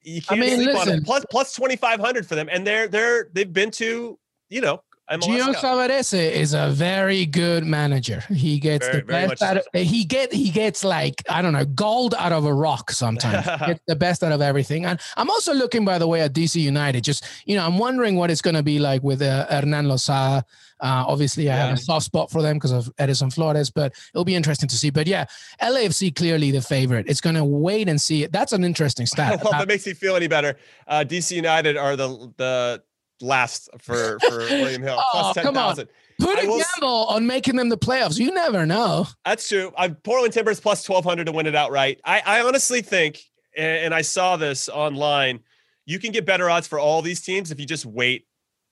you can't I mean, sleep listen, on it. Plus plus twenty five hundred for them, and they're they're they've been to you know. Gio Savarese is a very good manager. He gets very, the best out of, he get he gets like I don't know gold out of a rock sometimes. gets the best out of everything. And I'm also looking by the way at DC United. Just you know, I'm wondering what it's going to be like with uh, Hernan Losada uh, obviously, I yeah. have a soft spot for them because of Edison Flores, but it'll be interesting to see. But yeah, LAFC clearly the favorite. It's going to wait and see. That's an interesting stat. well, if it makes me feel any better, uh, DC United are the the last for for William Hill oh, plus ten thousand. Put a gamble on making them the playoffs. You never know. That's true. I'm Portland Timbers plus twelve hundred to win it outright. I, I honestly think, and I saw this online, you can get better odds for all these teams if you just wait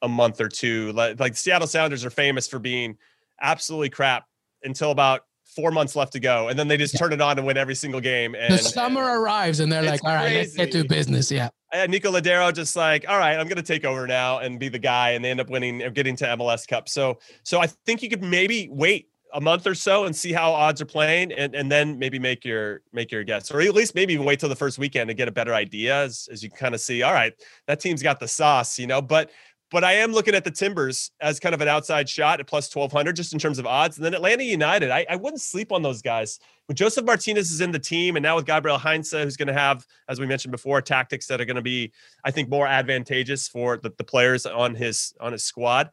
a month or two. Like, like Seattle Sounders are famous for being absolutely crap until about four months left to go, and then they just turn it on and win every single game. And the summer and arrives, and they're like, "All right, crazy. let's get to business." Yeah. And Nico Lodeiro just like, "All right, I'm going to take over now and be the guy," and they end up winning or getting to MLS Cup. So, so I think you could maybe wait a month or so and see how odds are playing and, and then maybe make your make your guess or at least maybe even wait till the first weekend to get a better idea as, as you kind of see all right that team's got the sauce you know but but I am looking at the Timbers as kind of an outside shot at plus 1200 just in terms of odds. And then Atlanta United, I, I wouldn't sleep on those guys. When Josef Martinez is in the team and now with Gabriel Heinze, who's going to have, as we mentioned before, tactics that are going to be, I think, more advantageous for the, the players on his on his squad,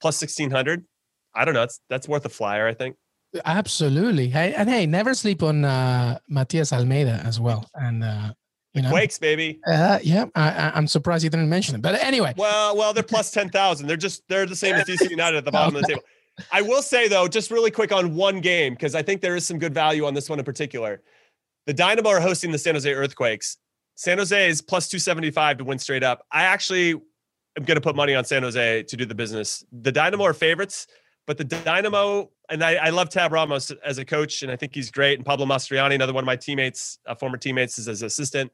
plus 1600. I don't know. That's that's worth a flyer, I think. Absolutely. Hey, and hey, never sleep on uh, Matias Almeyda as well. And uh, you know? Quakes, baby. Uh, yeah, I, am surprised you didn't mention it. But anyway. Well, well, they're plus ten thousand. They're just they're the same as DC United at the bottom okay. of the table. I will say though, just really quick on one game because I think there is some good value on this one in particular. The Dynamo are hosting the San Jose Earthquakes. San Jose is plus two seventy five to win straight up. I actually am going to put money on San Jose to do the business. The Dynamo are favorites, but the Dynamo and I, I, love Tab Ramos as a coach, and I think he's great. And Pablo Mastroeni, another one of my teammates, uh, former teammates, is as assistant.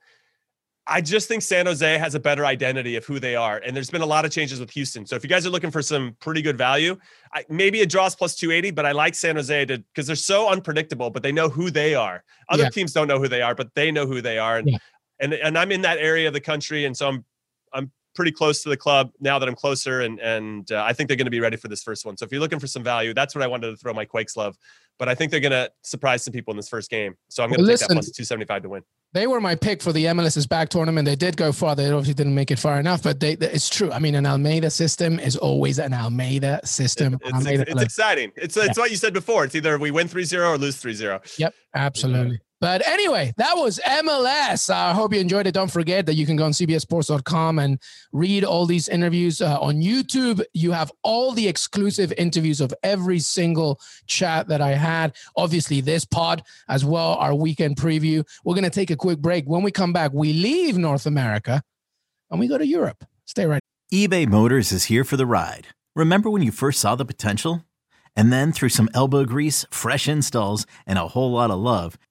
I just think San Jose has a better identity of who they are. And there's been a lot of changes with Houston. So if you guys are looking for some pretty good value, I, maybe it draws plus 280, but I like San Jose to because they're so unpredictable, but they know who they are. Other yeah. teams don't know who they are, but they know who they are. And, yeah. and and I'm in that area of the country. And so I'm pretty close to the club now that I'm closer, and and uh, I think they're going to be ready for this first one. So if you're looking for some value, that's what I wanted to throw my Quakes love. But I think they're going to surprise some people in this first game. So I'm going to well, take that plus 275 to win. They were my pick for the MLS is back tournament. They did go far. They obviously didn't make it far enough, but they, it's true. I mean, an Almeyda system is always an Almeyda system. It, it's, Almeyda, it's, exciting. It's, it's what you said before. It's either we win 3-0 or lose 3-0. Yep, absolutely. But anyway, that was MLS. I hope you enjoyed it. Don't forget that you can go on CBSSports.com and read all these interviews uh, on YouTube. You have all the exclusive interviews of every single chat that I had. Obviously, this pod as well, our weekend preview. We're going to take a quick break. When we come back, we leave North America and we go to Europe. Stay right. eBay Motors is here for the ride. Remember when you first saw the potential? And then through some elbow grease, fresh installs, and a whole lot of love,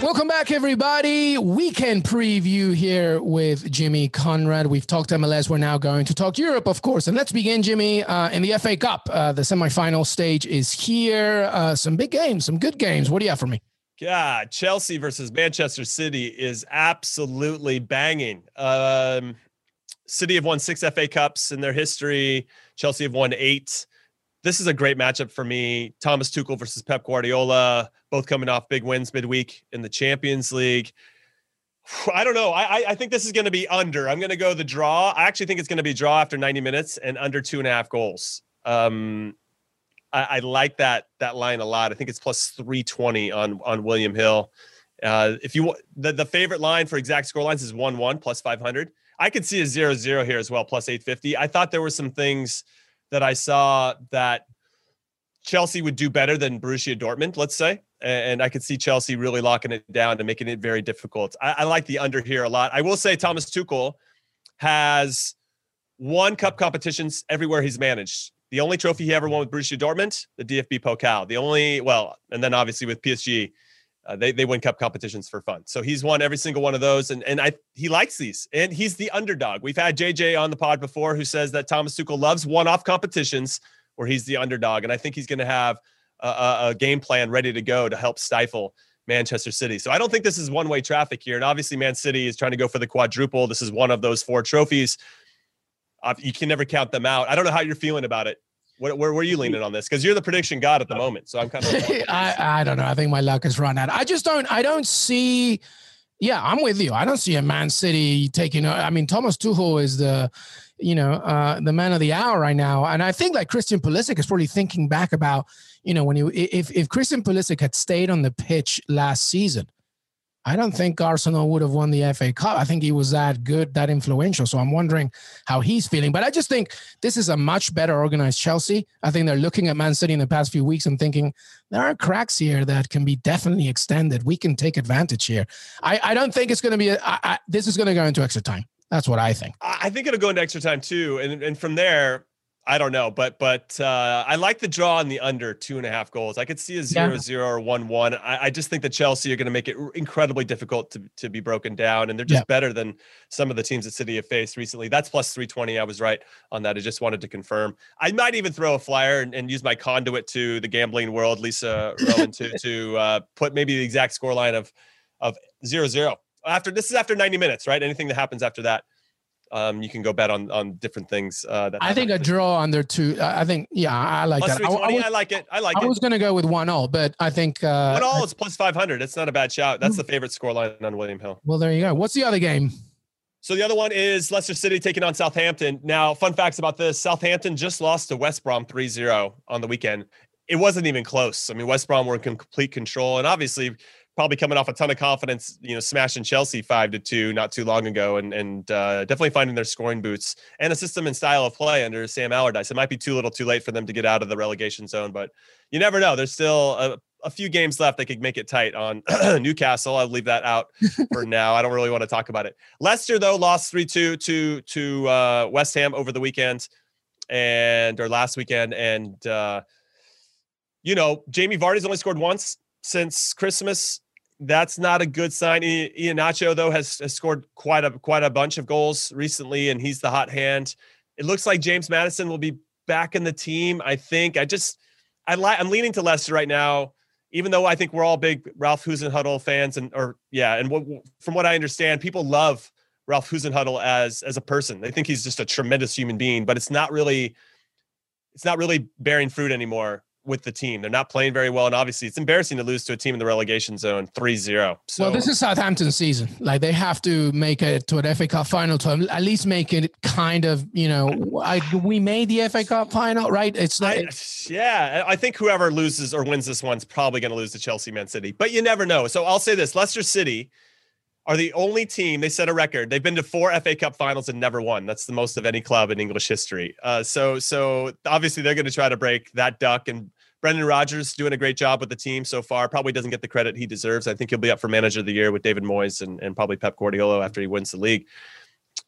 Welcome back, everybody. Weekend preview here with Jimmy Conrad. We've talked MLS. We're now going to talk Europe, of course. And let's begin, Jimmy, uh, in the FA Cup. Uh, the semifinal stage is here. Uh, some big games, some good games. What do you have for me? God, Chelsea versus Manchester City is absolutely banging. Um, City have won six FA Cups in their history. Chelsea have won eight. This is a great matchup for me. Thomas Tuchel versus Pep Guardiola, both coming off big wins midweek in the Champions League. I don't know. I I think this is going to be under. I'm going to go the draw. I actually think it's going to be draw after 90 minutes and under two and a half goals. Um, I, I, like that that line a lot. I think it's plus 320 on on William Hill. Uh, if you the the favorite line for exact score lines is one one plus 500. I could see a zero zero here as well, plus 850. I thought there were some things that I saw that Chelsea would do better than Borussia Dortmund, let's say. And I could see Chelsea really locking it down and making it very difficult. I, I like the under here a lot. I will say Thomas Tuchel has won cup competitions everywhere he's managed. The only trophy he ever won with Borussia Dortmund, the DFB Pokal. The only, well, and then obviously with PSG, uh, they they win cup competitions for fun. So he's won every single one of those, and and I he likes these, and he's the underdog. We've had JJ on the pod before who says that Thomas Tuchel loves one-off competitions where he's the underdog, and I think he's going to have a, a, game plan ready to go to help stifle Manchester City. So I don't think this is one-way traffic here, and obviously Man City is trying to go for the quadruple. This is one of those four trophies. Uh, you can never count them out. I don't know how you're feeling about it. Where, where were you leaning on this? Because you're the prediction god at the moment. So I'm kind of. I, I don't know. I think my luck has run out. I just don't. I don't see. Yeah, I'm with you. I don't see a Man City taking. I mean, Thomas Tuchel is the, you know, uh, the man of the hour right now, and I think like Christian Pulisic is probably thinking back about, you know, when you if if Christian Pulisic had stayed on the pitch last season, I don't think Arsenal would have won the FA Cup. I think he was that good, that influential. So I'm wondering how he's feeling. But I just think this is a much better organized Chelsea. I think they're looking at Man City in the past few weeks and thinking there are cracks here that can be definitely extended. We can take advantage here. I, I don't think it's going to be, a, I, I, this is going to go into extra time. That's what I think. I think it'll go into extra time too. And, and from there, I don't know, but but uh, I like the draw on the under two and a half goals. I could see a zero yeah. zero or one one. I, I, just think that Chelsea are going to make it incredibly difficult to to be broken down, and they're just yeah. better than some of the teams that City have faced recently. That's plus three twenty. I was right on that. I just wanted to confirm. I might even throw a flyer and, and use my conduit to the gambling world, Lisa Rowan, to to uh, put maybe the exact score line of of zero zero after this is after ninety minutes, right? Anything that happens after that um, you can go bet on on different things. Uh, that I think a draw under two. I think yeah, I like plus that. I, I, was, I, like it. I like I it. I was going to go with one all, but I think uh, one all is plus five hundred. It's not a bad shout. That's the favorite score line on William Hill. Well, there you go. What's the other game? So the other one is Leicester City taking on Southampton. Now, fun facts about this: Southampton just lost to West Brom 3-0 on the weekend. It wasn't even close. I mean, West Brom were in complete control, and obviously probably coming off a ton of confidence, you know, smashing Chelsea five to two not too long ago, and and uh, definitely finding their scoring boots and a system and style of play under Sam Allardyce. It might be too little, too late for them to get out of the relegation zone, but you never know. There's still a, a few games left. They could make it tight on Newcastle. I'll leave that out for now. I don't really want to talk about it. Leicester though lost three two to to uh, West Ham over the weekend and or last weekend, and uh, you know Jamie Vardy's only scored once since Christmas that's not a good sign. Iheanacho though has, has scored quite a quite a bunch of goals recently, and he's the hot hand. It looks like James Maddison will be back in the team. I think. I just I like I'm leaning to Leicester right now, even though I think we're all big Ralph Hasenhüttl fans, and or yeah, and from what I understand, people love Ralph Hasenhüttl as as a person. They think he's just a tremendous human being, but it's not really it's not really bearing fruit anymore with the team. They're not playing very well. And obviously, it's embarrassing to lose to a team in the relegation zone 3 0. So, well, this is Southampton season. Like, they have to make it to an FA Cup final to at least make it kind of, you know, I, we made the FA Cup final, right? It's like, I, yeah, I think whoever loses or wins this one's probably going to lose to Chelsea, Man City, but you never know. So I'll say this Leicester City are the only team they set a record. They've been to four FA Cup finals and never won. That's the most of any club in English history. Uh, so, so obviously they're going to try to break that duck and Brendan Rodgers doing a great job with the team so far. Probably doesn't get the credit he deserves. I think he'll be up for manager of the year with David Moyes and, and probably Pep Guardiola after he wins the league.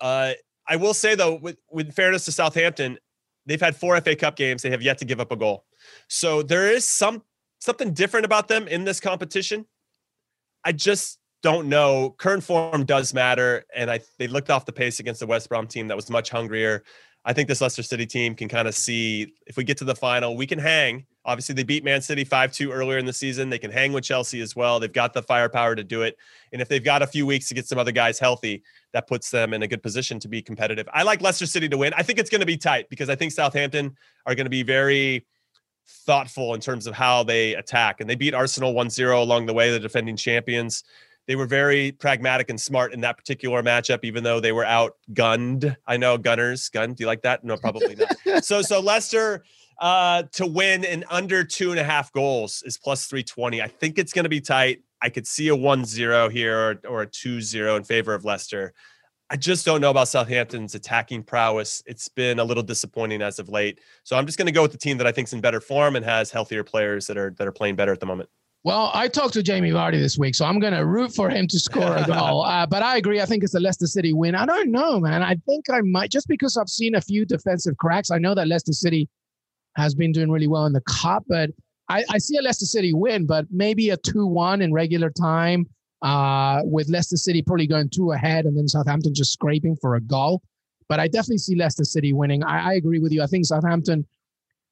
Uh, I will say though, with, with fairness to Southampton, they've had four FA Cup games. They have yet to give up a goal. So there is some something different about them in this competition. I just don't know. Current form does matter, and I they looked off the pace against the West Brom team that was much hungrier. I think this Leicester City team can kind of see if we get to the final, we can hang. Obviously, they beat Man City 5 2 earlier in the season. They can hang with Chelsea as well. They've got the firepower to do it. And if they've got a few weeks to get some other guys healthy, that puts them in a good position to be competitive. I like Leicester City to win. I think it's going to be tight because I think Southampton are going to be very thoughtful in terms of how they attack. And they beat Arsenal 1 0 along the way, the defending champions. They were very pragmatic and smart in that particular matchup, even though they were outgunned. I know Gunners, gun. Do you like that? No, probably not. so, so Leicester uh, to win in under two and a half goals is plus 320. I think it's going to be tight. I could see a 1 0 here or, or a 2 0 in favor of Leicester. I just don't know about Southampton's attacking prowess. It's been a little disappointing as of late. So I'm just going to go with the team that I think is in better form and has healthier players that are that are playing better at the moment. Well, I talked to Jamie Vardy this week, so I'm going to root for him to score a goal. Uh, but I agree. I think it's a Leicester City win. I don't know, man. I think I might, just because I've seen a few defensive cracks. I know that Leicester City has been doing really well in the cup, but I, I see a Leicester City win, but maybe a 2 1 in regular time, uh, with Leicester City probably going two ahead and then Southampton just scraping for a goal. But I definitely see Leicester City winning. I, I agree with you. I think Southampton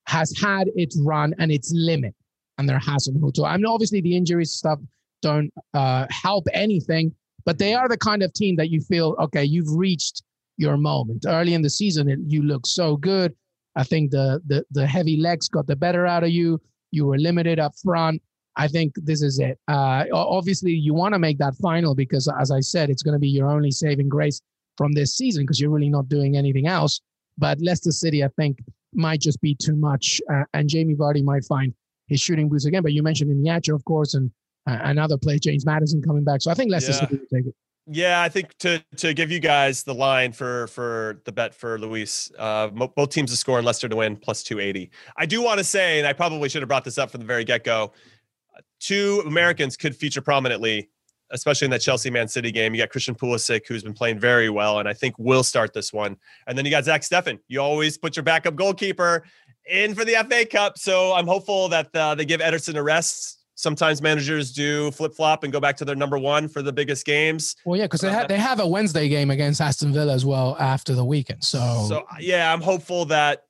has had its run and its limit and there Hasenhüttl. I mean, obviously the injuries stuff don't uh, help anything, but they are the kind of team that you feel okay, you've reached your moment. Early in the season, it, you look so good. I think the the the heavy legs got the better out of you. You were limited up front. I think this is it. Uh, obviously, you want to make that final because, as I said, it's going to be your only saving grace from this season because you're really not doing anything else. But Leicester City, I think, might just be too much, uh, and Jamie Vardy might find his shooting boots again. But you mentioned Iheanacho, of course, and uh, another play, James Maddison, coming back. So I think Leicester yeah. City will take it. Yeah, I think to to give you guys the line for for the bet for Luis, uh, both teams to score and Leicester to win plus two eighty. I do want to say, and I probably should have brought this up from the very get go. Two Americans could feature prominently, especially in that Chelsea Man City game. You got Christian Pulisic, who's been playing very well, and I think will start this one. And then you got Zach Steffen. You always put your backup goalkeeper in for the FA Cup. So I'm hopeful that uh, they give Ederson a rest. Sometimes managers do flip flop and go back to their number one for the biggest games. Well, yeah, because they, ha- uh, they have a Wednesday game against Aston Villa as well after the weekend. So, so yeah, I'm hopeful that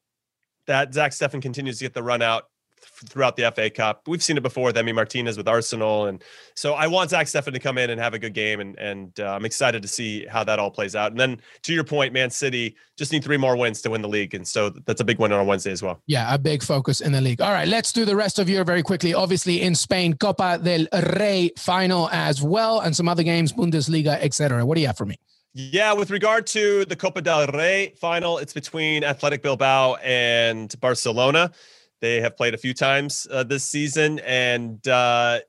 that Zach Steffen continues to get the run out throughout the FA Cup. We've seen it before with Emi Martinez with Arsenal, and so I want Zach Steffen to come in and have a good game, and and uh, I'm excited to see how that all plays out. And then to your point, Man City just need three more wins to win the league, and so that's a big win on Wednesday as well. Yeah, a big focus in the league. All right, let's do the rest of your very quickly. Obviously, in Spain, Copa del Rey final as well, and some other games, Bundesliga, etc. What do you have for me? Yeah, with regard to the Copa del Rey final, it's between Athletic Bilbao and Barcelona. They have played a few times uh, this season, and uh,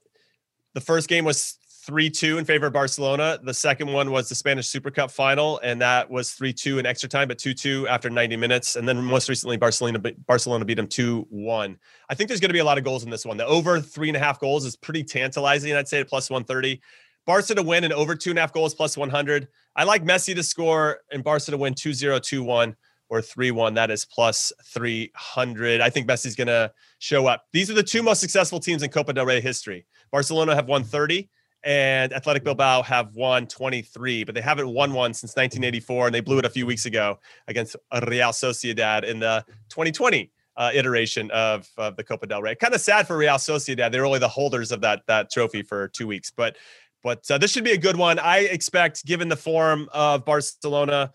The first game was 3 2 in favor of Barcelona. The second one was the Spanish Super Cup final, and that was 3 2 in extra time, but 2 2 after 90 minutes. And then most recently, Barcelona, Barcelona beat them 2 1. I think there's going to be a lot of goals in this one. The over three and a half goals is pretty tantalizing, I'd say, at plus 130. Barca to win and over two and a half goals plus 100. I like Messi to score and Barca to win 2 0, 2 1 or 3 1. That is plus 300. I think Messi's going to show up. These are the two most successful teams in Copa del Rey history. Barcelona have won 30 and Athletic Bilbao have won 23, but they haven't won one since 1984, and they blew it a few weeks ago against Real Sociedad in the 2020 uh, iteration of, of the Copa del Rey. Kind of sad for Real Sociedad; they're only the holders of that that trophy for two weeks, but but uh, this should be a good one. I expect, given the form of Barcelona,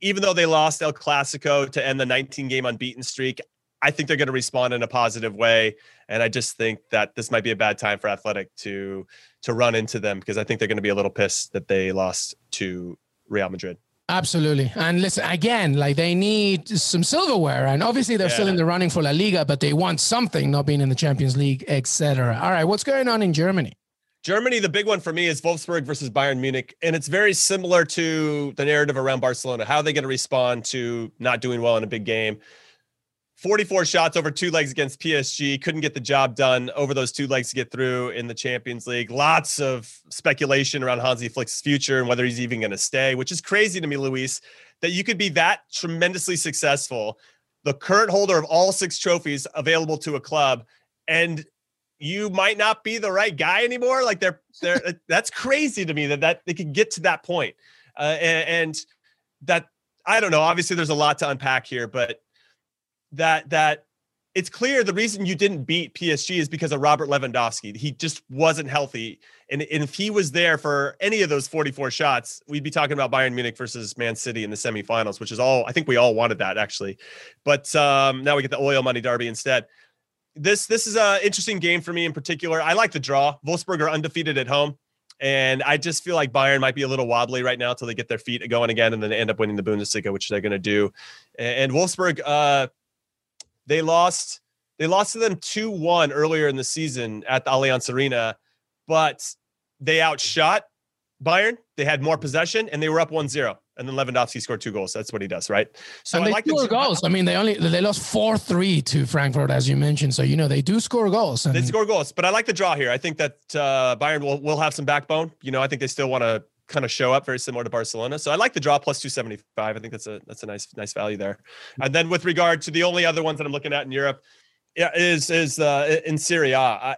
even though they lost El Clasico to end the 19 game unbeaten streak, I think they're going to respond in a positive way. And I just think that this might be a bad time for Athletic to to run into them because I think they're going to be a little pissed that they lost to Real Madrid. Absolutely. And listen, again, like they need some silverware. And obviously they're yeah. still in the running for La Liga, but they want something, not being in the Champions League, etc. All right, what's going on in Germany? Germany, the big one for me is Wolfsburg versus Bayern Munich. And it's very similar to the narrative around Barcelona. How are they going to respond to not doing well in a big game? 44 shots over two legs against PSG. Couldn't get the job done over those two legs to get through in the Champions League. Lots of speculation around Hansi Flick's future and whether he's even going to stay, which is crazy to me, Luis, that you could be that tremendously successful, the current holder of all six trophies available to a club, and you might not be the right guy anymore. Like they're they're that's crazy to me that that they could get to that point. Uh, and, and that I don't know. Obviously, there's a lot to unpack here, but that that it's clear the reason you didn't beat PSG is because of Robert Lewandowski. He just wasn't healthy. And, and if he was there for any of those 44 shots, we'd be talking about Bayern Munich versus Man City in the semifinals, which is all I think we all wanted that actually. But um, now we get the oil money derby instead. This this is an interesting game for me in particular. I like the draw. Wolfsburg are undefeated at home. And I just feel like Bayern might be a little wobbly right now until they get their feet going again and then they end up winning the Bundesliga, which they're going to do. And Wolfsburg, uh, they lost they lost to them 2-1 earlier in the season at the Allianz Arena, but they outshot Bayern. They had more possession and they were up 1-0. And then Lewandowski scored two goals. That's what he does, right? So and they I like score the, goals. I mean, they only they lost four three to Frankfurt, as you mentioned. So you know they do score goals. And- they score goals, but I like the draw here. I think that uh, Bayern will will have some backbone. You know, I think they still want to kind of show up very similar to Barcelona. So I like the draw plus 275. I think that's a that's a nice nice value there. And then with regard to the only other ones that I'm looking at in Europe, yeah, is is uh, in Serie A. I,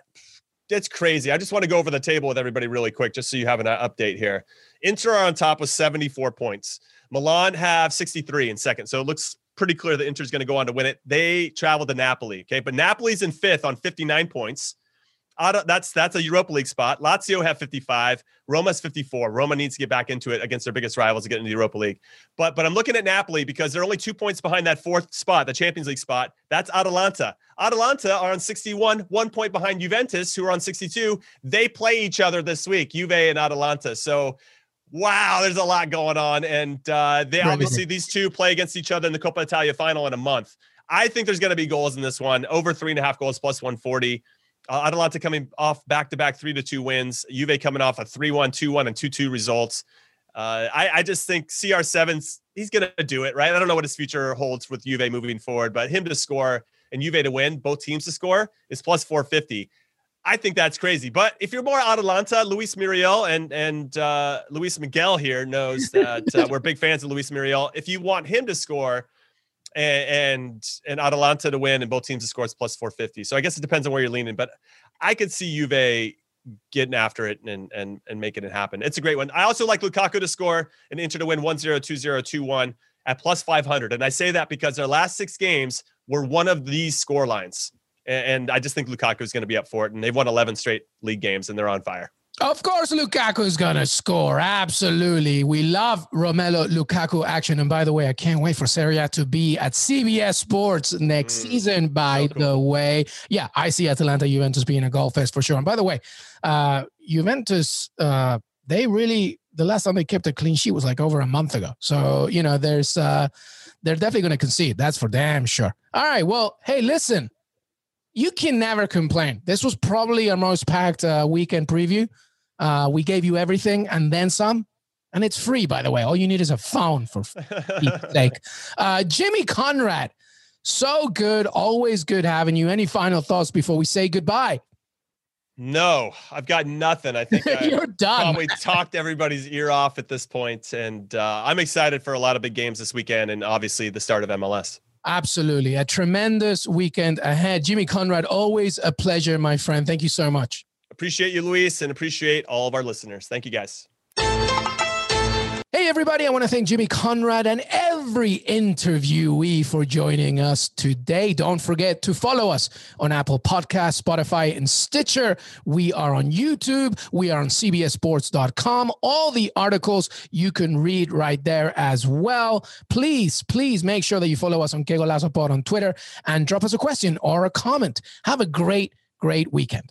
it's crazy. I just want to go over the table with everybody really quick, just so you have an uh, update here. Inter are on top with 74 points. Milan have 63 in second. So it looks pretty clear that Inter's going to go on to win it. They travel to Napoli. Okay. But Napoli's in fifth on 59 points that's that's a Europa League spot. Lazio have 55. Roma's 54. Roma needs to get back into it against their biggest rivals to get into the Europa League. But but I'm looking at Napoli because they're only two points behind that fourth spot, the Champions League spot. That's Atalanta. Atalanta are on 61, one point behind Juventus, who are on 62. They play each other this week, Juve and Atalanta. So wow, there's a lot going on. And uh, they obviously these two play against each other in the Coppa Italia final in a month. I think there's going to be goals in this one, over three and a half goals plus 140. Uh, Atalanta coming off back to back three to two wins. Juve coming off a 3 1, 2 1, and 2 2 results. Uh, I, I, just think CR7's he's going to do it, right? I don't know what his future holds with Juve moving forward, but him to score and Juve to win, both teams to score, is plus 450. I think that's crazy. But if you're more Atalanta, Luis Muriel and and uh, Luis Miguel here knows that uh, we're big fans of Luis Muriel. If you want him to score, and and Atalanta to win, and both teams to score is plus 450. So I guess it depends on where you're leaning, but I could see Juve getting after it and and and making it happen. It's a great one. I also like Lukaku to score and Inter to win 1-0, 2-0, 2-1 at plus 500. And I say that because their last six games were one of these score lines. And I just think Lukaku is going to be up for it. And they've won 11 straight league games and they're on fire. Of course, Lukaku is going to score. Absolutely. We love Romelu Lukaku action. And by the way, I can't wait for Serie A to be at CBS Sports next mm, season, by so cool. the way. Yeah, I see Atalanta Juventus being a goal fest for sure. And by the way, uh, Juventus, uh, they really, the last time they kept a clean sheet was like over a month ago. So, you know, there's, uh, they're definitely going to concede. That's for damn sure. All right. Well, hey, listen, you can never complain. This was probably our most packed uh, weekend preview. Uh, we gave you everything and then some, and it's free, by the way. All you need is a phone for sake. Uh, Jimmy Conrad, so good, always good having you. Any final thoughts before we say goodbye? No, I've got nothing. I think you're done. Probably talked everybody's ear off at this point, and uh, I'm excited for a lot of big games this weekend, and obviously the start of MLS. Absolutely, a tremendous weekend ahead. Jimmy Conrad, always a pleasure, my friend. Thank you so much. Appreciate you, Luis, and appreciate all of our listeners. Thank you, guys. Hey, everybody. I want to thank Jimmy Conrad and every interviewee for joining us today. Don't forget to follow us on Apple Podcasts, Spotify, and Stitcher. We are on YouTube. We are on CBSSports.com. All the articles you can read right there as well. Please, please make sure that you follow us on Que Golazo Pod on Twitter and drop us a question or a comment. Have a great, great weekend.